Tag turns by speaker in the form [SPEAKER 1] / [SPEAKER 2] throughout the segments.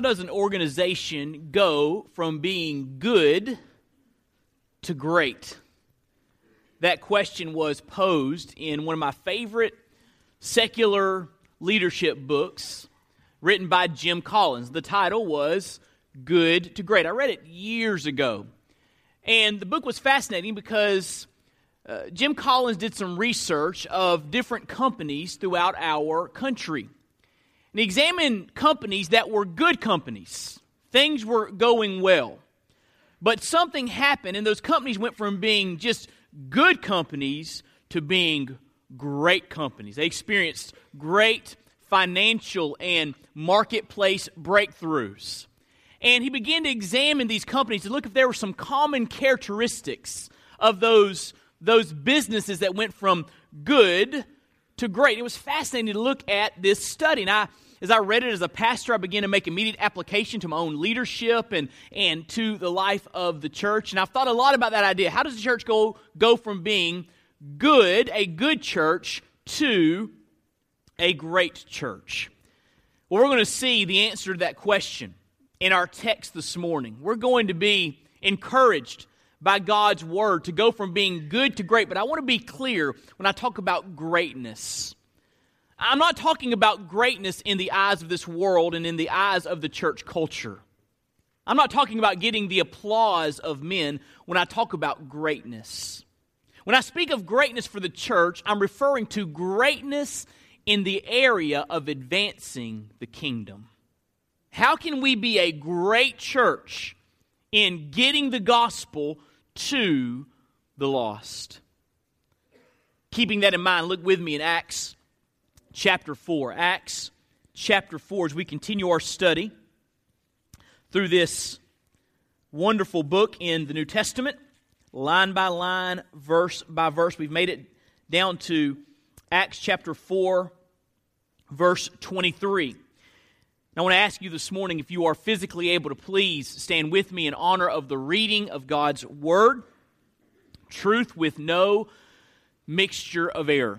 [SPEAKER 1] How does an organization go from being good to great? That question was posed in one of my favorite secular leadership books written by Jim Collins. The title was Good to Great. I read it years ago. And the book was fascinating because uh, Jim Collins did some research of different companies throughout our country. And he examined companies that were good companies. Things were going well. But something happened, and those companies went from being just good companies to being great companies. They experienced great financial and marketplace breakthroughs. And he began to examine these companies to look if there were some common characteristics of those, those businesses that went from good to great. It was fascinating to look at this study. And I, as I read it as a pastor, I began to make immediate application to my own leadership and, and to the life of the church. And I've thought a lot about that idea. How does the church go, go from being good, a good church, to a great church? Well, we're going to see the answer to that question in our text this morning. We're going to be encouraged by God's word to go from being good to great. But I want to be clear when I talk about greatness. I'm not talking about greatness in the eyes of this world and in the eyes of the church culture. I'm not talking about getting the applause of men when I talk about greatness. When I speak of greatness for the church, I'm referring to greatness in the area of advancing the kingdom. How can we be a great church in getting the gospel to the lost? Keeping that in mind, look with me in Acts chapter 4. Acts chapter 4, as we continue our study through this wonderful book in the New Testament, line by line, verse by verse. We've made it down to Acts chapter 4, verse 23. I want to ask you this morning if you are physically able to please stand with me in honor of the reading of God's Word, truth with no mixture of error.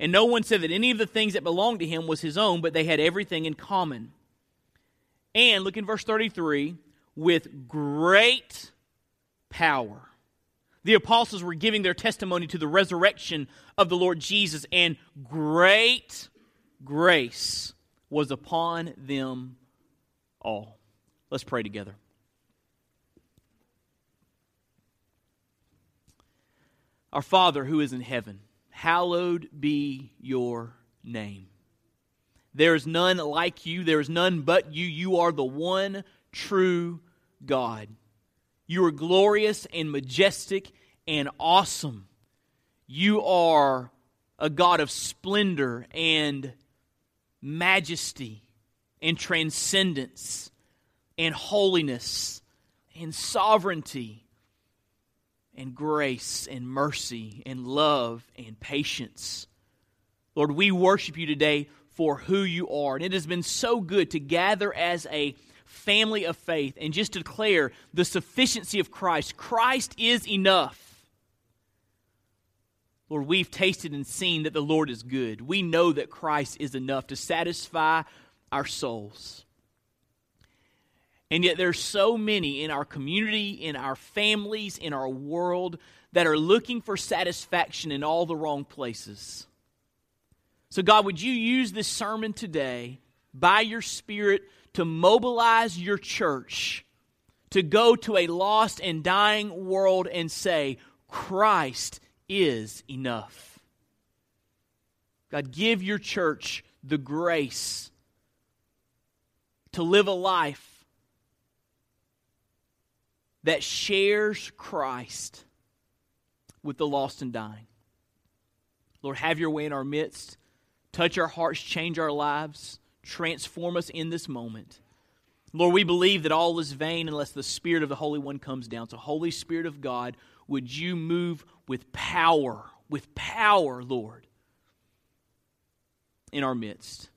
[SPEAKER 1] and no one said that any of the things that belonged to him was his own, but they had everything in common. And, look in verse 33, with great power. The apostles were giving their testimony to the resurrection of the Lord Jesus, and great grace was upon them all. Let's pray together. Our Father who is in heaven, hallowed be your name. There is none like you, there is none but you. You are the one true God. You are glorious and majestic and awesome. You are a God of splendor and majesty and transcendence and holiness and sovereignty and grace and mercy and love and patience. Lord, we worship you today for who you are. And it has been so good to gather as a family of faith and just declare the sufficiency of Christ. Christ is enough. Lord, we've tasted and seen that the Lord is good. We know that Christ is enough to satisfy our souls. And yet, there's so many in our community, in our families, in our world that are looking for satisfaction in all the wrong places. So, God, would you use this sermon today by your Spirit to mobilize your church to go to a lost and dying world and say, Christ is enough. God, give your church the grace to live a life that shares Christ with the lost and dying. Lord, have your way in our midst. Touch our hearts, change our lives, transform us in this moment. Lord, we believe that all is vain unless the Spirit of the Holy One comes down. So, Holy Spirit of God, would you move with power, with power, Lord, in our midst?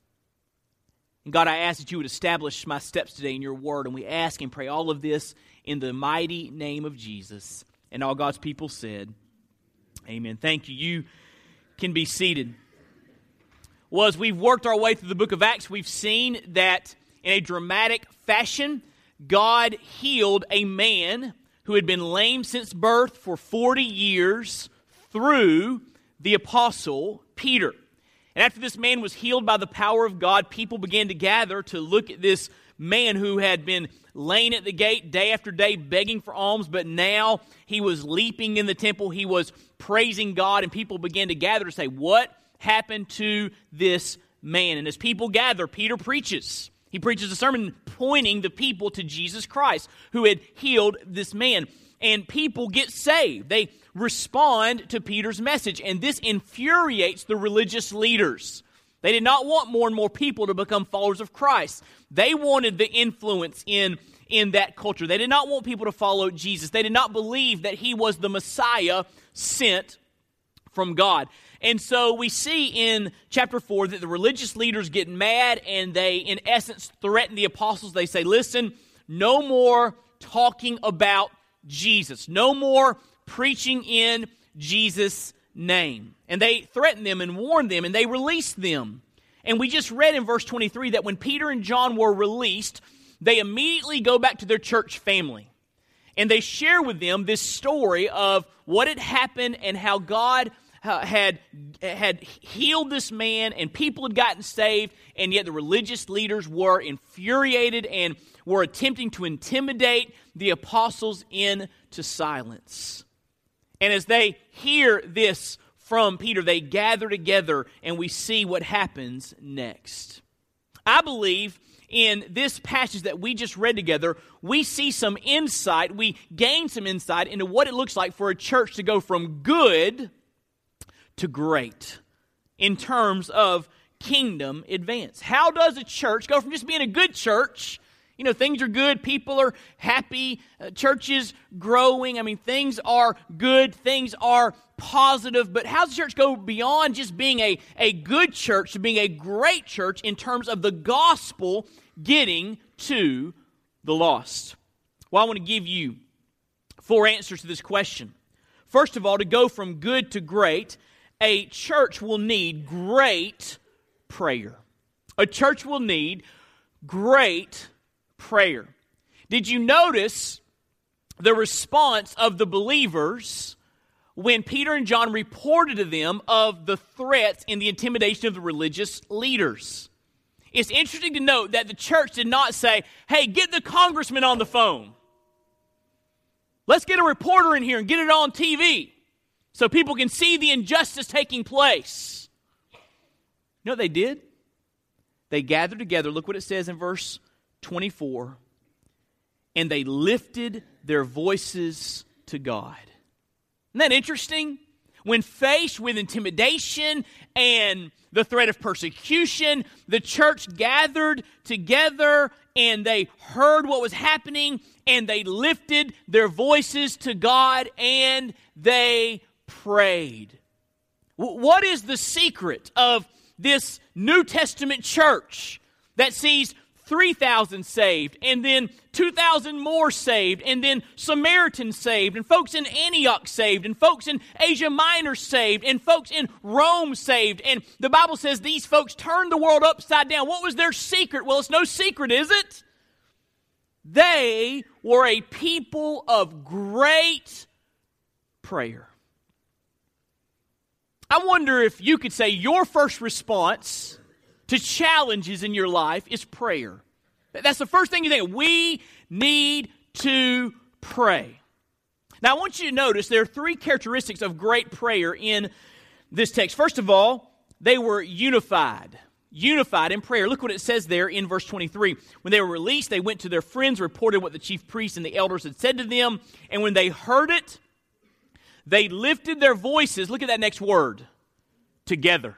[SPEAKER 1] And God, I ask that you would establish my steps today in your word. And we ask and pray all of this in the mighty name of Jesus. And all God's people said, Amen. Thank you. You can be seated. Well, as we've worked our way through the book of Acts, we've seen that in a dramatic fashion, God healed a man who had been lame since birth for 40 years through the apostle Peter. And after this man was healed by the power of God, people began to gather to look at this man who had been laying at the gate day after day begging for alms, but now he was leaping in the temple. He was praising God, and people began to gather to say, What happened to this man? And as people gather, Peter preaches. He preaches a sermon pointing the people to Jesus Christ, who had healed this man. And people get saved. They respond to Peter's message. And this infuriates the religious leaders. They did not want more and more people to become followers of Christ. They wanted the influence in, in that culture. They did not want people to follow Jesus. They did not believe that he was the Messiah sent from God. And so we see in chapter 4 that the religious leaders get mad and they, in essence, threaten the apostles. They say, Listen, no more talking about Jesus, no more preaching in Jesus' name. And they threatened them and warned them and they released them. And we just read in verse 23 that when Peter and John were released, they immediately go back to their church family. And they share with them this story of what had happened and how God uh, had, had healed this man and people had gotten saved, and yet the religious leaders were infuriated and were attempting to intimidate the apostles into silence. And as they hear this from Peter, they gather together and we see what happens next. I believe in this passage that we just read together, we see some insight, we gain some insight into what it looks like for a church to go from good to great in terms of kingdom advance. How does a church go from just being a good church? You know, things are good, people are happy, uh, churches growing. I mean, things are good, things are positive, but how does the church go beyond just being a, a good church to being a great church in terms of the gospel getting to the lost? Well, I want to give you four answers to this question. First of all, to go from good to great, a church will need great prayer. A church will need great prayer. Did you notice the response of the believers when Peter and John reported to them of the threats and the intimidation of the religious leaders? It's interesting to note that the church did not say, hey, get the congressman on the phone. Let's get a reporter in here and get it on TV so people can see the injustice taking place. You know what they did? They gathered together. Look what it says in verse 24. And they lifted their voices to God. Isn't that interesting? When faced with intimidation and the threat of persecution, the church gathered together and they heard what was happening and they lifted their voices to God and they prayed. What is the secret of this New Testament church that sees 3,000 saved, and then 2,000 more saved, and then Samaritans saved, and folks in Antioch saved, and folks in Asia Minor saved, and folks in Rome saved. And the Bible says these folks turned the world upside down. What was their secret? Well, it's no secret, is it? They were a people of great prayer. I wonder if you could say your first response to challenges in your life is prayer. That's the first thing you think. We need to pray. Now, I want you to notice there are three characteristics of great prayer in this text. First of all, they were unified. Unified in prayer. Look what it says there in verse 23. When they were released, they went to their friends, reported what the chief priests and the elders had said to them, and when they heard it, they lifted their voices. Look at that next word together.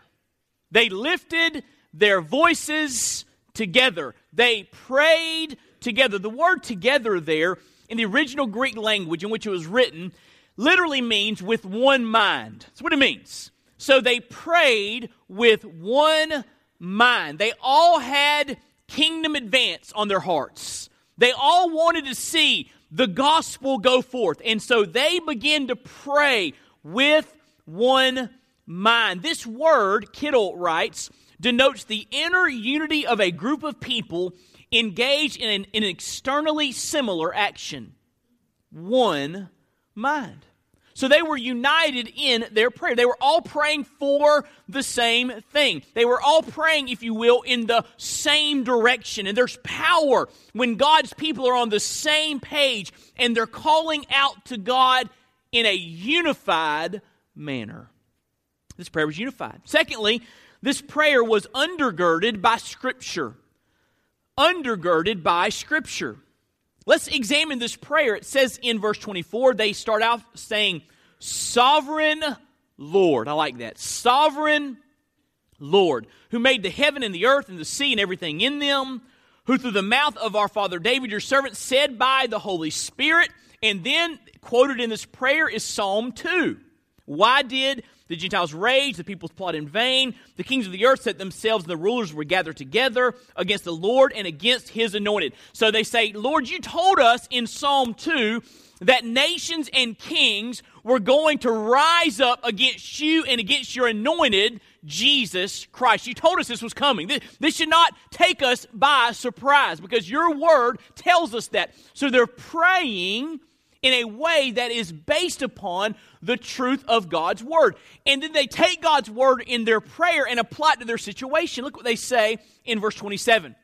[SPEAKER 1] They lifted their voices together. They prayed together. The word together there in the original Greek language in which it was written literally means with one mind. That's what it means. So they prayed with one mind. They all had kingdom advance on their hearts. They all wanted to see the gospel go forth. And so they began to pray with one mind. This word, Kittel writes, denotes the inner unity of a group of people engaged in an, an externally similar action. One mind. So they were united in their prayer. They were all praying for the same thing. They were all praying, if you will, in the same direction. And there's power when God's people are on the same page and they're calling out to God in a unified manner. This prayer was unified. Secondly, this prayer was undergirded by Scripture. Undergirded by Scripture. Let's examine this prayer. It says in verse 24, they start out saying, Sovereign Lord. I like that. Sovereign Lord, who made the heaven and the earth and the sea and everything in them, who through the mouth of our father David, your servant, said by the Holy Spirit. And then quoted in this prayer is Psalm 2. Why did the Gentiles raged, the peoples plot in vain. The kings of the earth set themselves, and the rulers were gathered together against the Lord and against his anointed. So they say, Lord, you told us in Psalm 2 that nations and kings were going to rise up against you and against your anointed, Jesus Christ. You told us this was coming. This, this, should not take us by surprise because your word tells us that. So they're praying in a way that is based upon the truth of God's word. And then they take God's word in their prayer and apply it to their situation. Look what they say in verse 27.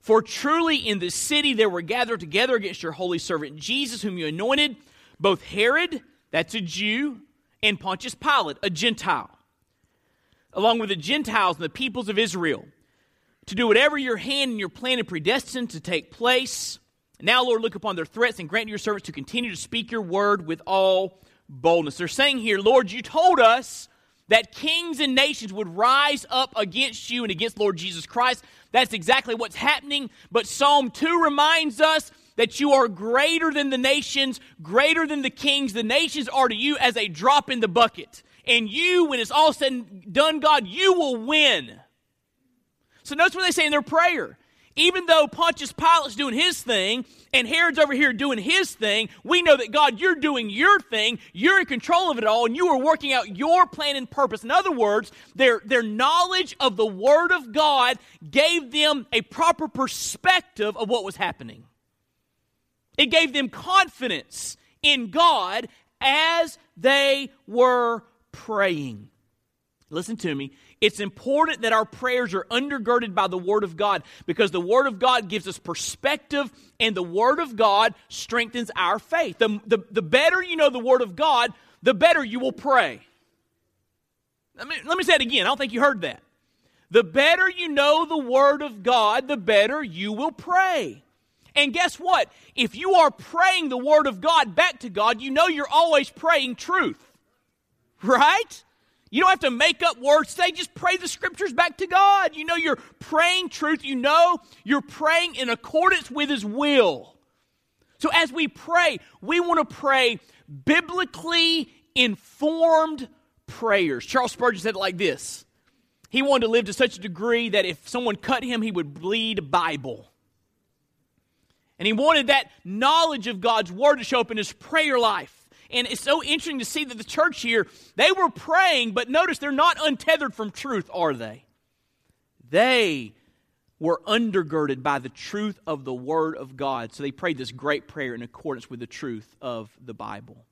[SPEAKER 1] For truly in this city there were gathered together against your holy servant Jesus, whom you anointed, both Herod, that's a Jew, and Pontius Pilate, a Gentile, along with the Gentiles and the peoples of Israel, to do whatever your hand and your plan had predestined to take place. Now, Lord, look upon their threats and grant your servants to continue to speak your word with all boldness. They're saying here, Lord, you told us that kings and nations would rise up against you and against Lord Jesus Christ. That's exactly what's happening. But Psalm 2 reminds us that you are greater than the nations, greater than the kings. The nations are to you as a drop in the bucket. And you, when it's all said and done, God, you will win. So notice what they say in their prayer even though Pontius Pilate's doing his thing and Herod's over here doing his thing, we know that God, you're doing your thing, you're in control of it all, and you are working out your plan and purpose. In other words, their, their knowledge of the Word of God gave them a proper perspective of what was happening. It gave them confidence in God as they were praying. Listen to me. It's important that our prayers are undergirded by the Word of God because the Word of God gives us perspective and the Word of God strengthens our faith. The, the, the better you know the Word of God, the better you will pray. Let me, let me say it again. I don't think you heard that. The better you know the Word of God, the better you will pray. And guess what? If you are praying the Word of God back to God, you know you're always praying truth. Right? You don't have to make up words. Say, just pray the scriptures back to God. You know you're praying truth. You know you're praying in accordance with His will. So as we pray, we want to pray biblically informed prayers. Charles Spurgeon said it like this He wanted to live to such a degree that if someone cut him, he would bleed Bible. And he wanted that knowledge of God's word to show up in his prayer life. And it's so interesting to see that the church here, they were praying, but notice they're not untethered from truth, are they? They were undergirded by the truth of the Word of God. So they prayed this great prayer in accordance with the truth of the Bible.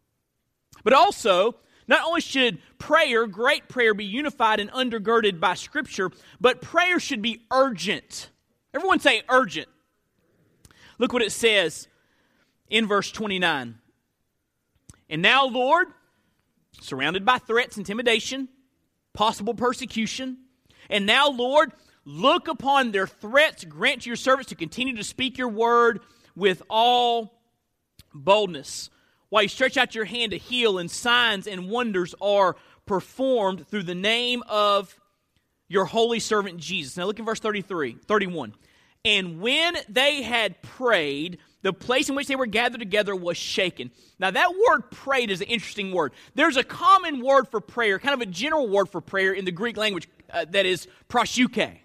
[SPEAKER 1] But also, not only should prayer, great prayer, be unified and undergirded by Scripture, but prayer should be urgent. Everyone say urgent. Look what it says in verse 29. And now, Lord, surrounded by threats, intimidation, possible persecution, and now, Lord, look upon their threats, grant to your servants to continue to speak your word with all boldness. While you stretch out your hand to heal, and signs and wonders are performed through the name of your holy servant Jesus. Now look at verse 33, 31. And when they had prayed, the place in which they were gathered together was shaken. Now, that word prayed is an interesting word. There's a common word for prayer, kind of a general word for prayer in the Greek language uh, that is proseuche.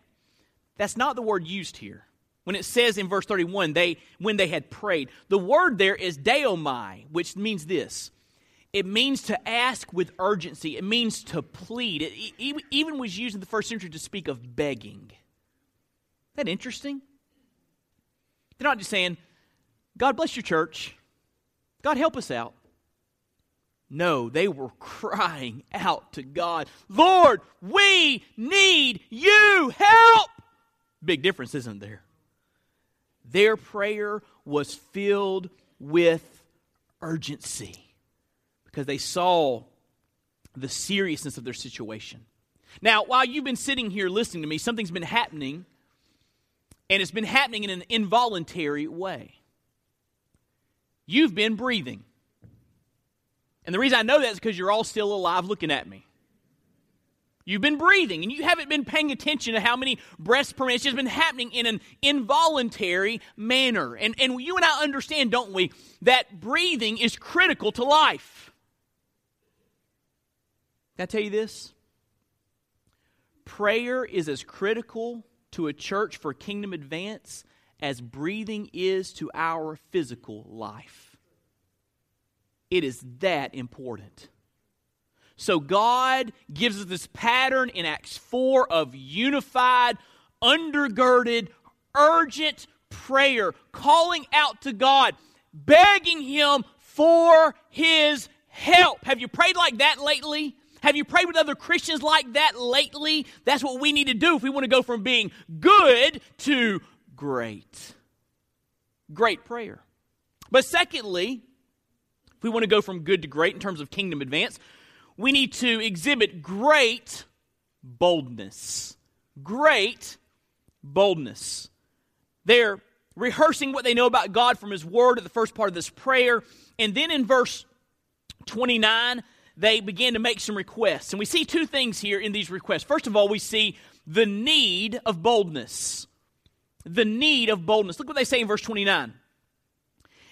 [SPEAKER 1] That's not the word used here. When it says in verse 31, they, when they had prayed, the word there is deomai, which means this it means to ask with urgency, it means to plead. It even was used in the first century to speak of begging. Isn't that interesting? They're not just saying, God bless your church. God help us out. No, they were crying out to God, Lord, we need you. Help! Big difference, isn't there? Their prayer was filled with urgency because they saw the seriousness of their situation. Now, while you've been sitting here listening to me, something's been happening, and it's been happening in an involuntary way you've been breathing. And the reason I know that is because you're all still alive looking at me. You've been breathing, and you haven't been paying attention to how many breaths per minute. It's just been happening in an involuntary manner. And, and you and I understand, don't we, that breathing is critical to life. Can I tell you this? Prayer is as critical to a church for kingdom advance as breathing is to our physical life. It is that important. So God gives us this pattern in Acts 4 of unified, undergirded, urgent prayer, calling out to God, begging Him for His help. Have you prayed like that lately? Have you prayed with other Christians like that lately? That's what we need to do if we want to go from being good to great. Great prayer. But secondly, if we want to go from good to great in terms of kingdom advance, we need to exhibit great boldness. Great boldness. They're rehearsing what they know about God from His Word at the first part of this prayer. And then in verse 29, they begin to make some requests. And we see two things here in these requests. First of all, we see the need of boldness the need of boldness. Look what they say in verse 29.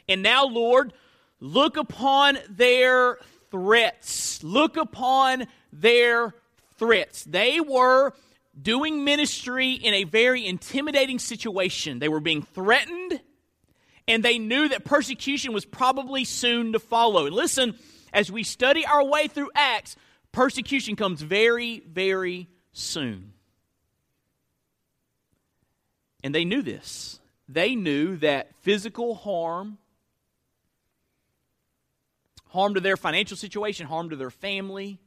[SPEAKER 1] And now, Lord, look upon their threats. Look upon their threats. They were doing ministry in a very intimidating situation. They were being threatened, and they knew that persecution was probably soon to follow. And listen, as we study our way through Acts, persecution comes very, very soon. And they knew this. They knew that physical harm, harm to their financial situation, harm to their family,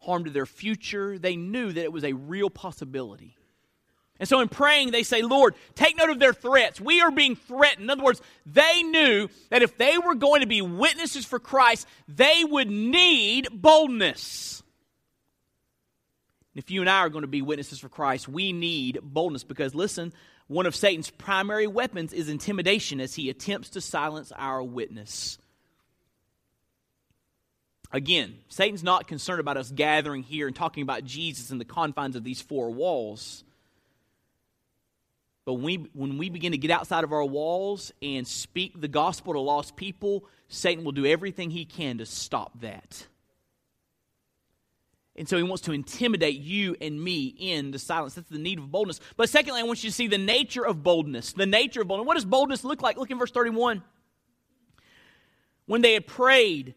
[SPEAKER 1] harm to their future, they knew that it was a real possibility. And so in praying, they say, Lord, take note of their threats. We are being threatened. In other words, they knew that if they were going to be witnesses for Christ, they would need boldness. If you and I are going to be witnesses for Christ, we need boldness because, listen, one of Satan's primary weapons is intimidation as he attempts to silence our witness. Again, Satan's not concerned about us gathering here and talking about Jesus in the confines of these four walls. But when we, when we begin to get outside of our walls and speak the gospel to lost people, Satan will do everything he can to stop that. And so he wants to intimidate you and me in the silence. That's the need of boldness. But secondly, I want you to see the nature of boldness. The nature of boldness. What does boldness look like? Look in verse 31. When they had prayed,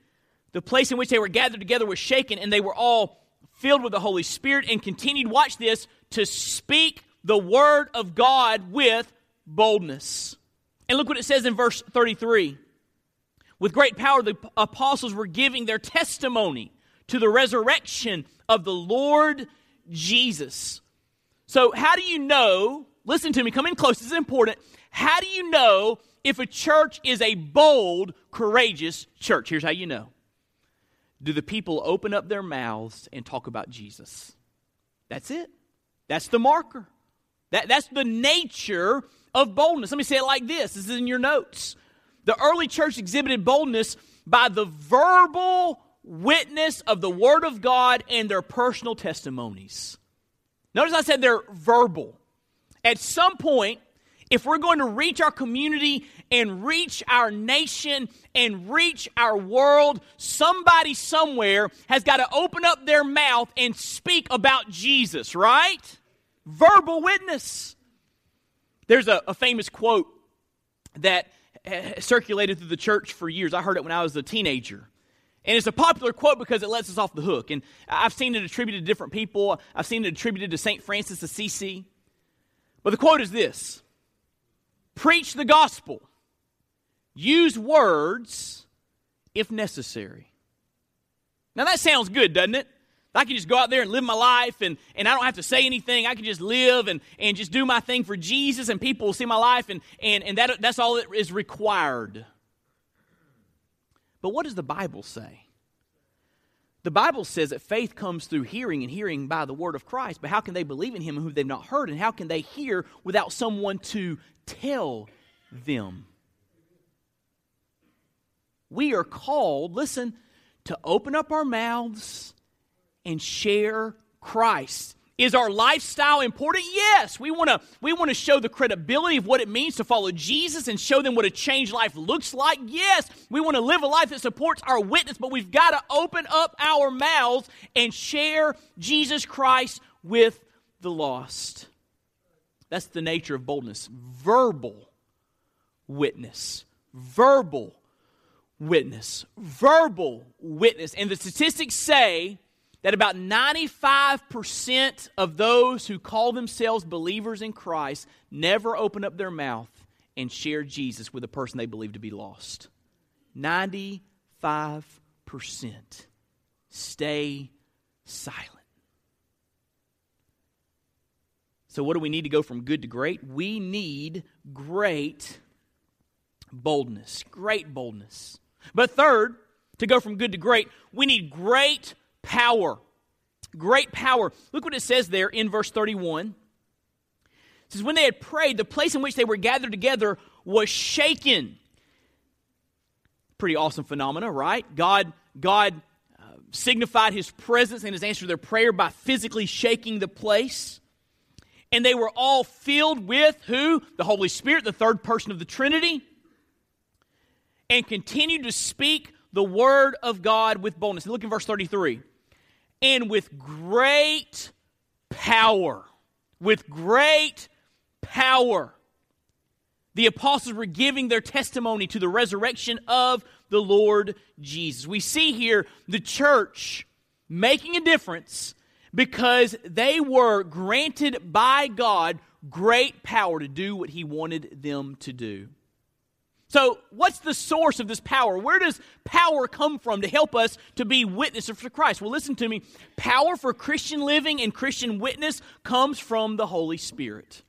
[SPEAKER 1] the place in which they were gathered together was shaken, and they were all filled with the Holy Spirit and continued, watch this, to speak the word of God with boldness. And look what it says in verse 33. With great power, the apostles were giving their testimony to the resurrection of the Lord Jesus. So, how do you know? Listen to me, come in close, this is important. How do you know if a church is a bold, courageous church? Here's how you know. Do the people open up their mouths and talk about Jesus? That's it. That's the marker. That, that's the nature of boldness. Let me say it like this this is in your notes. The early church exhibited boldness by the verbal witness of the Word of God and their personal testimonies. Notice I said they're verbal. At some point, if we're going to reach our community and reach our nation and reach our world, somebody somewhere has got to open up their mouth and speak about Jesus, right? Verbal witness. There's a, a famous quote that eh, eh, circulated through the church for years. I heard it when I was a teenager. And it's a popular quote because it lets us off the hook. And I've seen it attributed to different people. I've seen it attributed to St. Francis of Assisi. But the quote is this Preach the gospel, use words if necessary. Now that sounds good, doesn't it? I can just go out there and live my life and, and I don't have to say anything. I can just live and, and just do my thing for Jesus and people will see my life and, and, and that, that's all that is required. But what does the Bible say? The Bible says that faith comes through hearing and hearing by the word of Christ. But how can they believe in him who they've not heard? And how can they hear without someone to tell them? We are called, listen, to open up our mouths and share Christ. Is our lifestyle important? Yes. We want to we want to show the credibility of what it means to follow Jesus and show them what a changed life looks like. Yes. We want to live a life that supports our witness, but we've got to open up our mouths and share Jesus Christ with the lost. That's the nature of boldness. Verbal witness. Verbal witness. Verbal witness. And the statistics say that about 95% of those who call themselves believers in Christ never open up their mouth and share Jesus with a person they believe to be lost. 95%. Stay silent. So, what do we need to go from good to great? We need great boldness. Great boldness. But third, to go from good to great, we need great power. Great power. Look what it says there in verse 31. It says, When they had prayed, the place in which they were gathered together was shaken. Pretty awesome phenomena, right? God, God uh, signified his presence and his answer to their prayer by physically shaking the place. And they were all filled with who? The Holy Spirit, the third person of the Trinity. And continued to speak the word of God with boldness. Look in verse 33 and with great power. With great power. The apostles were giving their testimony to the resurrection of the Lord Jesus. We see here the church making a difference because they were granted by God great power to do what He wanted them to do. So, what's the source of this power? Where does power come from to help us to be witnesses for Christ? Well, listen to me. Power for Christian living and Christian witness comes from the Holy Spirit.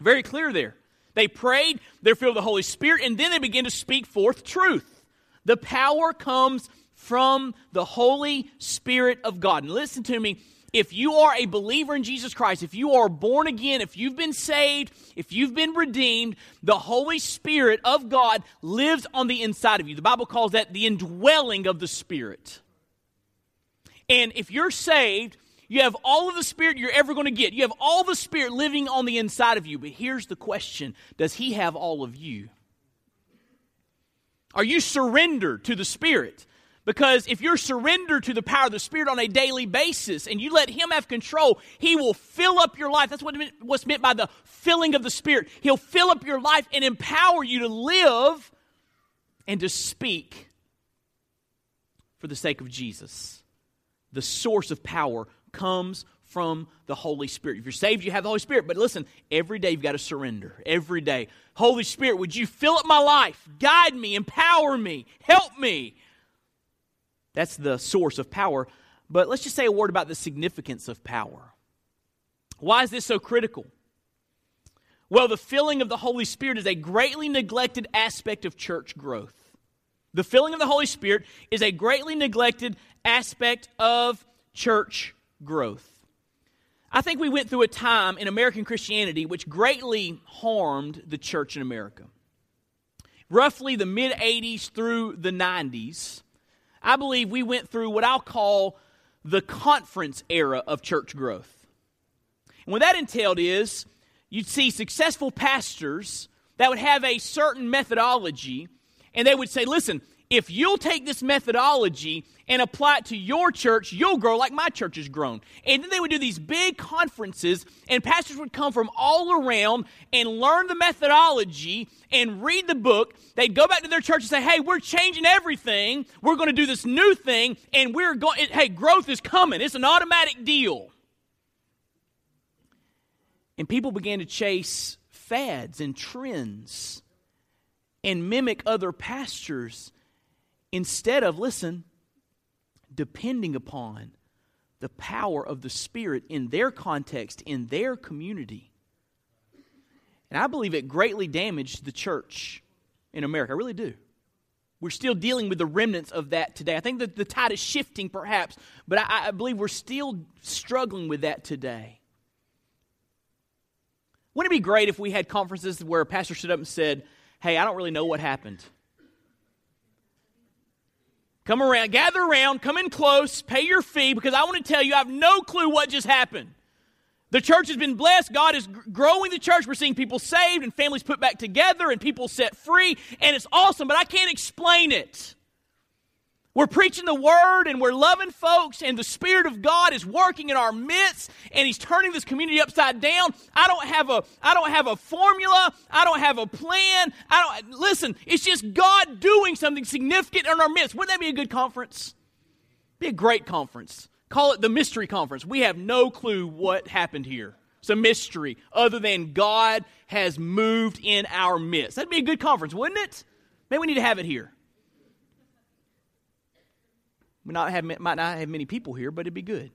[SPEAKER 1] Very clear there. They prayed, they're filled with the Holy Spirit, and then they begin to speak forth truth. The power comes from the Holy Spirit of God. And listen to me, if you are a believer in Jesus Christ, if you are born again, if you've been saved, if you've been redeemed, the Holy Spirit of God lives on the inside of you. The Bible calls that the indwelling of the Spirit. And if you're saved, you have all of the Spirit you're ever going to get. You have all the Spirit living on the inside of you. But here's the question Does He have all of you? Are you surrendered to the Spirit? Because if you're surrendered to the power of the Spirit on a daily basis and you let Him have control, He will fill up your life. That's what what's meant by the filling of the Spirit. He'll fill up your life and empower you to live and to speak for the sake of Jesus. The source of power comes from the Holy Spirit. If you're saved, you have the Holy Spirit. But listen, every day you've got to surrender. Every day. Holy Spirit, would you fill up my life? Guide me, empower me, help me. That's the source of power. But let's just say a word about the significance of power. Why is this so critical? Well, the filling of the Holy Spirit is a greatly neglected aspect of church growth. The filling of the Holy Spirit is a greatly neglected aspect of church growth. I think we went through a time in American Christianity which greatly harmed the church in America. Roughly the mid 80s through the 90s, I believe we went through what I'll call the conference era of church growth. And what that entailed is you'd see successful pastors that would have a certain methodology, and they would say, listen, if you'll take this methodology and apply it to your church, you'll grow like my church has grown. And then they would do these big conferences, and pastors would come from all around and learn the methodology and read the book. They'd go back to their church and say, Hey, we're changing everything. We're going to do this new thing, and we're going, hey, growth is coming. It's an automatic deal. And people began to chase fads and trends and mimic other pastors instead of, listen, depending upon the power of the Spirit in their context, in their community. And I believe it greatly damaged the church in America. I really do. We're still dealing with the remnants of that today. I think that the tide is shifting, perhaps, but I, I believe we're still struggling with that today. Wouldn't it be great if we had conferences where a pastor stood up and said, Hey, I don't really know what happened. Come around, gather around, come in close, pay your fee because I want to tell you I have no clue what just happened. The church has been blessed. God is growing the church. We're seeing people saved and families put back together and people set free, and it's awesome, but I can't explain it. We're preaching the word and we're loving folks, and the Spirit of God is working in our midst, and He's turning this community upside down. I don't have a I don't have a formula, I don't have a plan. I don't listen, it's just God doing something significant in our midst. Wouldn't that be a good conference? Be a great conference. Call it the mystery conference. We have no clue what happened here. It's a mystery, other than God has moved in our midst. That'd be a good conference, wouldn't it? Maybe we need to have it here. We not have, might not have many people here, but it'd be good.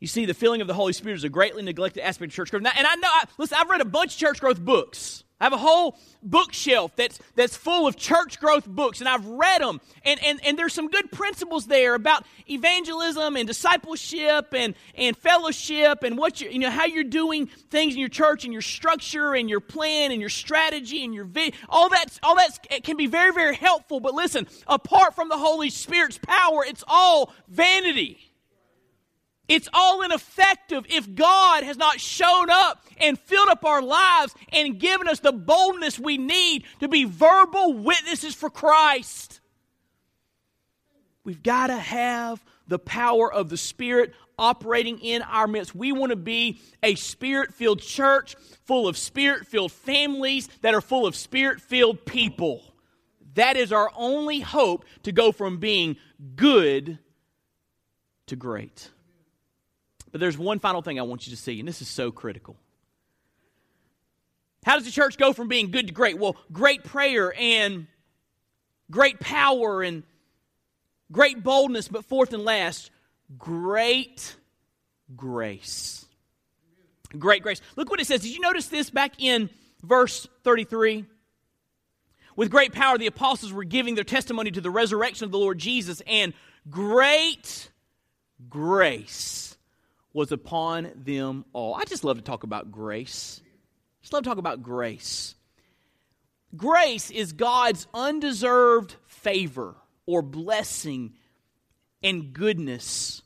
[SPEAKER 1] You see, the filling of the Holy Spirit is a greatly neglected aspect of church growth. And I know, I, listen, I've read a bunch of church growth books. I have a whole bookshelf that's, that's full of church growth books, and I've read them. And, and, and there's some good principles there about evangelism and discipleship and, and fellowship and what you, you know, how you're doing things in your church and your structure and your plan and your strategy and your vision. All that, all that can be very, very helpful. But listen, apart from the Holy Spirit's power, it's all vanity. It's all ineffective if God has not shown up and filled up our lives and given us the boldness we need to be verbal witnesses for Christ. We've got to have the power of the Spirit operating in our midst. We want to be a spirit filled church full of spirit filled families that are full of spirit filled people. That is our only hope to go from being good to great. But there's one final thing I want you to see, and this is so critical. How does the church go from being good to great? Well, great prayer and great power and great boldness, but fourth and last, great grace. Great grace. Look what it says. Did you notice this back in verse 33? With great power, the apostles were giving their testimony to the resurrection of the Lord Jesus, and great grace was upon them all. I just love to talk about grace. Just love to talk about grace. Grace is God's undeserved favor or blessing and goodness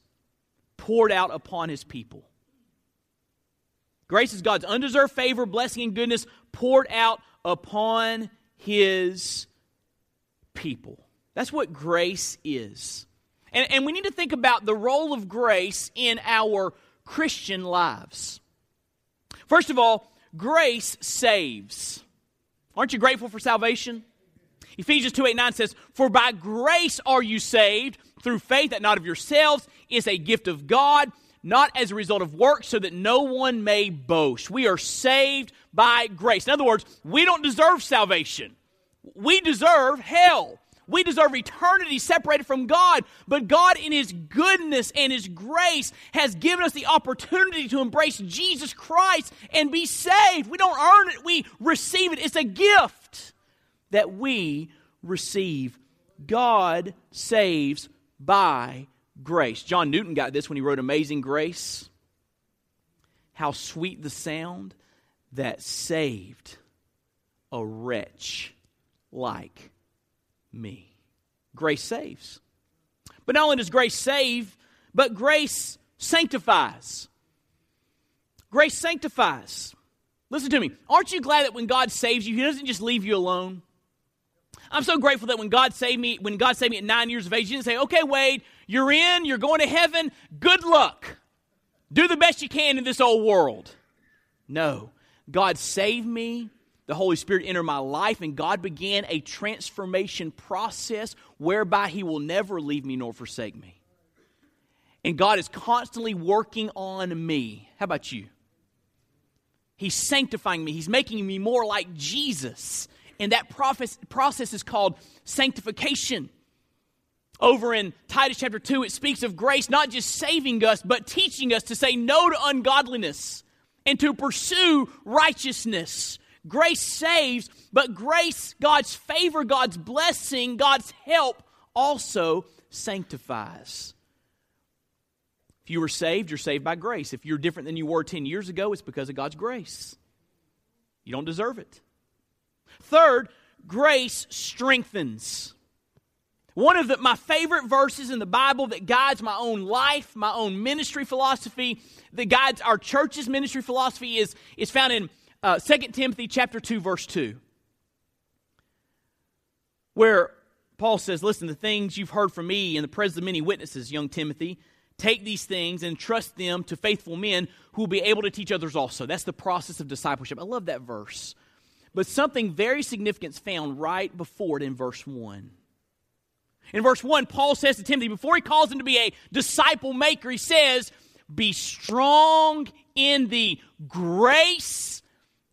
[SPEAKER 1] poured out upon his people. Grace is God's undeserved favor, blessing, and goodness poured out upon his people. That's what grace is. And, and we need to think about the role of grace in our Christian lives. First of all, grace saves. Aren't you grateful for salvation? Ephesians 2 8 9 says, For by grace are you saved through faith, that not of yourselves is a gift of God, not as a result of works, so that no one may boast. We are saved by grace. In other words, we don't deserve salvation, we deserve hell. We deserve eternity separated from God, but God, in His goodness and His grace, has given us the opportunity to embrace Jesus Christ and be saved. We don't earn it, we receive it. It's a gift that we receive. God saves by grace. John Newton got this when he wrote Amazing Grace. How sweet the sound that saved a wretch like me. Grace saves. But not only does grace save, but grace sanctifies. Grace sanctifies. Listen to me. Aren't you glad that when God saves you, He doesn't just leave you alone? I'm so grateful that when God saved me, when God saved me at nine years of age, He didn't say, okay, Wade, you're in, you're going to heaven, good luck. Do the best you can in this old world. No. God saved me the Holy Spirit entered my life, and God began a transformation process whereby He will never leave me nor forsake me. And God is constantly working on me. How about you? He's sanctifying me, He's making me more like Jesus. And that process is called sanctification. Over in Titus chapter 2, it speaks of grace not just saving us, but teaching us to say no to ungodliness and to pursue righteousness. Grace saves, but grace, God's favor, God's blessing, God's help also sanctifies. If you were saved, you're saved by grace. If you're different than you were 10 years ago, it's because of God's grace. You don't deserve it. Third, grace strengthens. One of the, my favorite verses in the Bible that guides my own life, my own ministry philosophy, that guides our church's ministry philosophy is, is found in uh, 2 Timothy chapter 2, verse 2, where Paul says, Listen, the things you've heard from me in the presence of many witnesses, young Timothy, take these things and trust them to faithful men who will be able to teach others also. That's the process of discipleship. I love that verse. But something very significant is found right before it in verse 1. In verse 1, Paul says to Timothy, before he calls him to be a disciple maker, he says, Be strong in the grace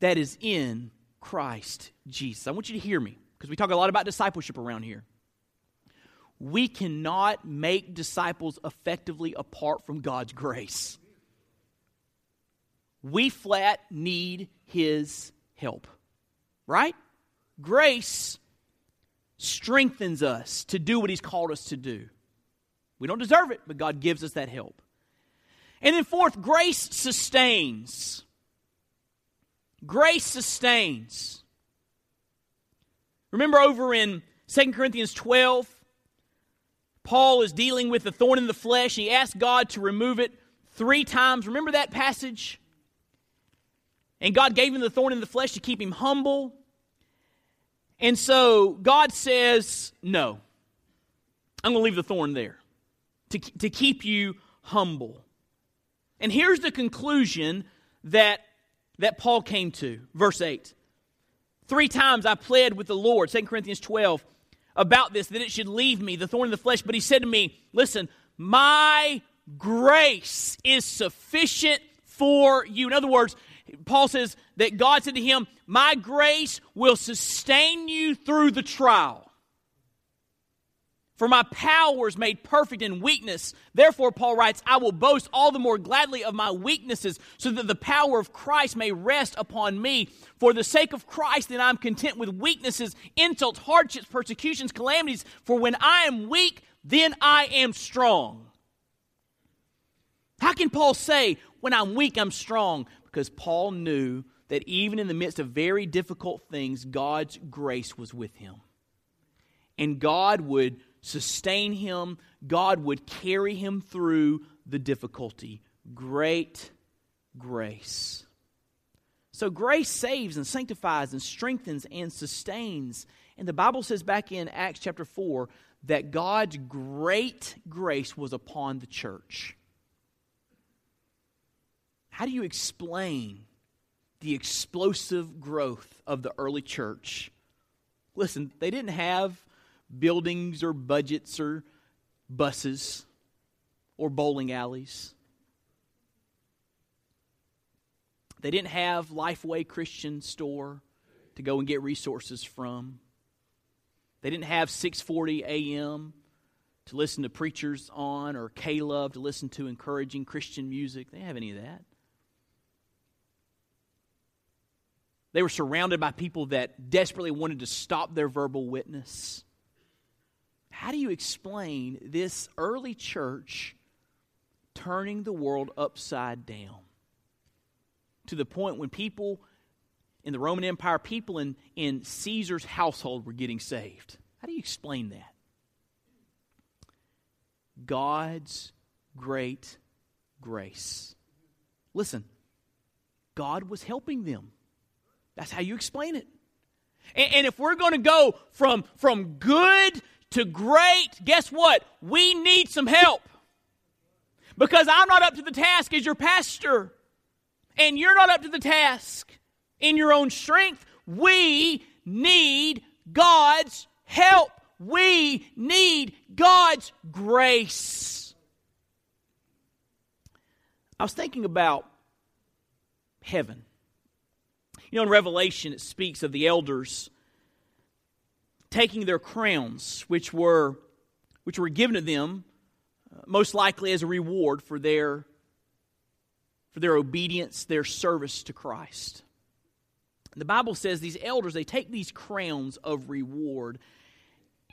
[SPEAKER 1] that is in Christ Jesus. I want you to hear me because we talk a lot about discipleship around here. We cannot make disciples effectively apart from God's grace. We flat need His help, right? Grace strengthens us to do what He's called us to do. We don't deserve it, but God gives us that help. And then, fourth, grace sustains. Grace sustains. Remember over in 2 Corinthians 12, Paul is dealing with the thorn in the flesh. He asked God to remove it three times. Remember that passage? And God gave him the thorn in the flesh to keep him humble. And so God says, No, I'm going to leave the thorn there to, to keep you humble. And here's the conclusion that that Paul came to. Verse 8. Three times I pled with the Lord, 2 Corinthians 12, about this, that it should leave me, the thorn in the flesh. But he said to me, Listen, my grace is sufficient for you. In other words, Paul says that God said to him, My grace will sustain you through the trial. For my power is made perfect in weakness. Therefore, Paul writes, I will boast all the more gladly of my weaknesses, so that the power of Christ may rest upon me. For the sake of Christ, then I'm content with weaknesses, insults, hardships, persecutions, calamities. For when I am weak, then I am strong. How can Paul say, when I'm weak, I'm strong? Because Paul knew that even in the midst of very difficult things, God's grace was with him. And God would sustain him, God would carry him through the difficulty. Great grace. So, grace saves and sanctifies and strengthens and sustains. And the Bible says back in Acts chapter 4 that God's great grace was upon the church. How do you explain the explosive growth of the early church? Listen, they didn't have buildings or budgets or buses or bowling alleys. They didn't have Lifeway Christian store to go and get resources from. They didn't have 640 AM to listen to preachers on or K Love to listen to encouraging Christian music. They didn't have any of that. They were surrounded by people that desperately wanted to stop their verbal witness. How do you explain this early church turning the world upside down? To the point when people in the Roman Empire, people in, in Caesar's household were getting saved. How do you explain that? God's great grace. Listen, God was helping them. That's how you explain it. And, and if we're going to go from, from good to great, guess what? We need some help. Because I'm not up to the task as your pastor, and you're not up to the task in your own strength. We need God's help. We need God's grace. I was thinking about heaven. You know, in Revelation, it speaks of the elders taking their crowns, which were, which were given to them, uh, most likely as a reward for their, for their obedience, their service to Christ. The Bible says these elders, they take these crowns of reward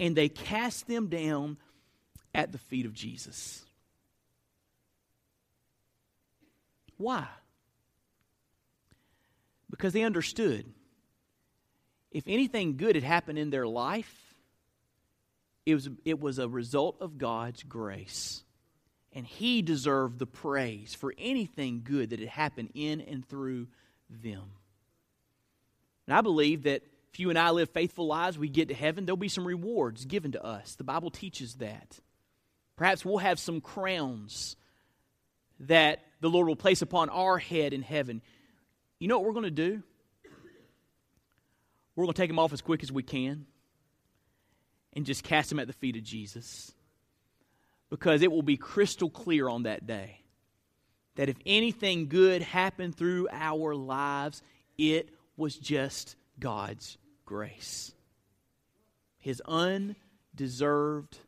[SPEAKER 1] and they cast them down at the feet of Jesus. Why? Because they understood if anything good had happened in their life, it was, it was a result of God's grace. And He deserved the praise for anything good that had happened in and through them. And I believe that if you and I live faithful lives, we get to heaven, there'll be some rewards given to us. The Bible teaches that. Perhaps we'll have some crowns that the Lord will place upon our head in heaven. You know what we're going to do? We're going to take them off as quick as we can and just cast them at the feet of Jesus. Because it will be crystal clear on that day that if anything good happened through our lives, it was just God's grace, His undeserved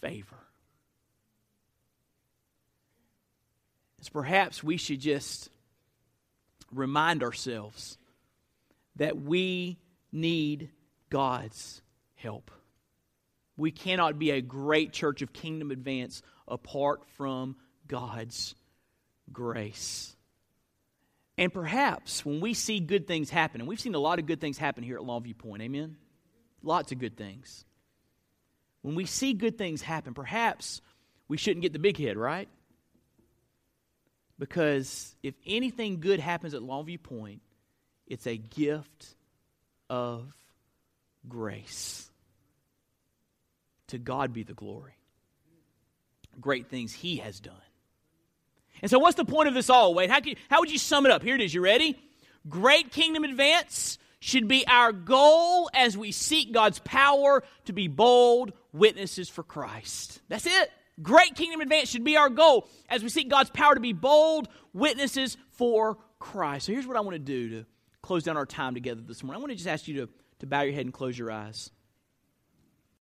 [SPEAKER 1] favor. It's perhaps we should just remind ourselves that we need God's help. We cannot be a great church of kingdom advance apart from God's grace. And perhaps when we see good things happen, and we've seen a lot of good things happen here at Longview Point, amen? Lots of good things. When we see good things happen, perhaps we shouldn't get the big head, right? Because if anything good happens at Longview Point, it's a gift of grace. To God be the glory. Great things He has done. And so, what's the point of this all, Wade? How, you, how would you sum it up? Here it is. You ready? Great kingdom advance should be our goal as we seek God's power to be bold witnesses for Christ. That's it. Great kingdom advance should be our goal as we seek God's power to be bold witnesses for Christ. So here's what I want to do to close down our time together this morning. I want to just ask you to, to bow your head and close your eyes.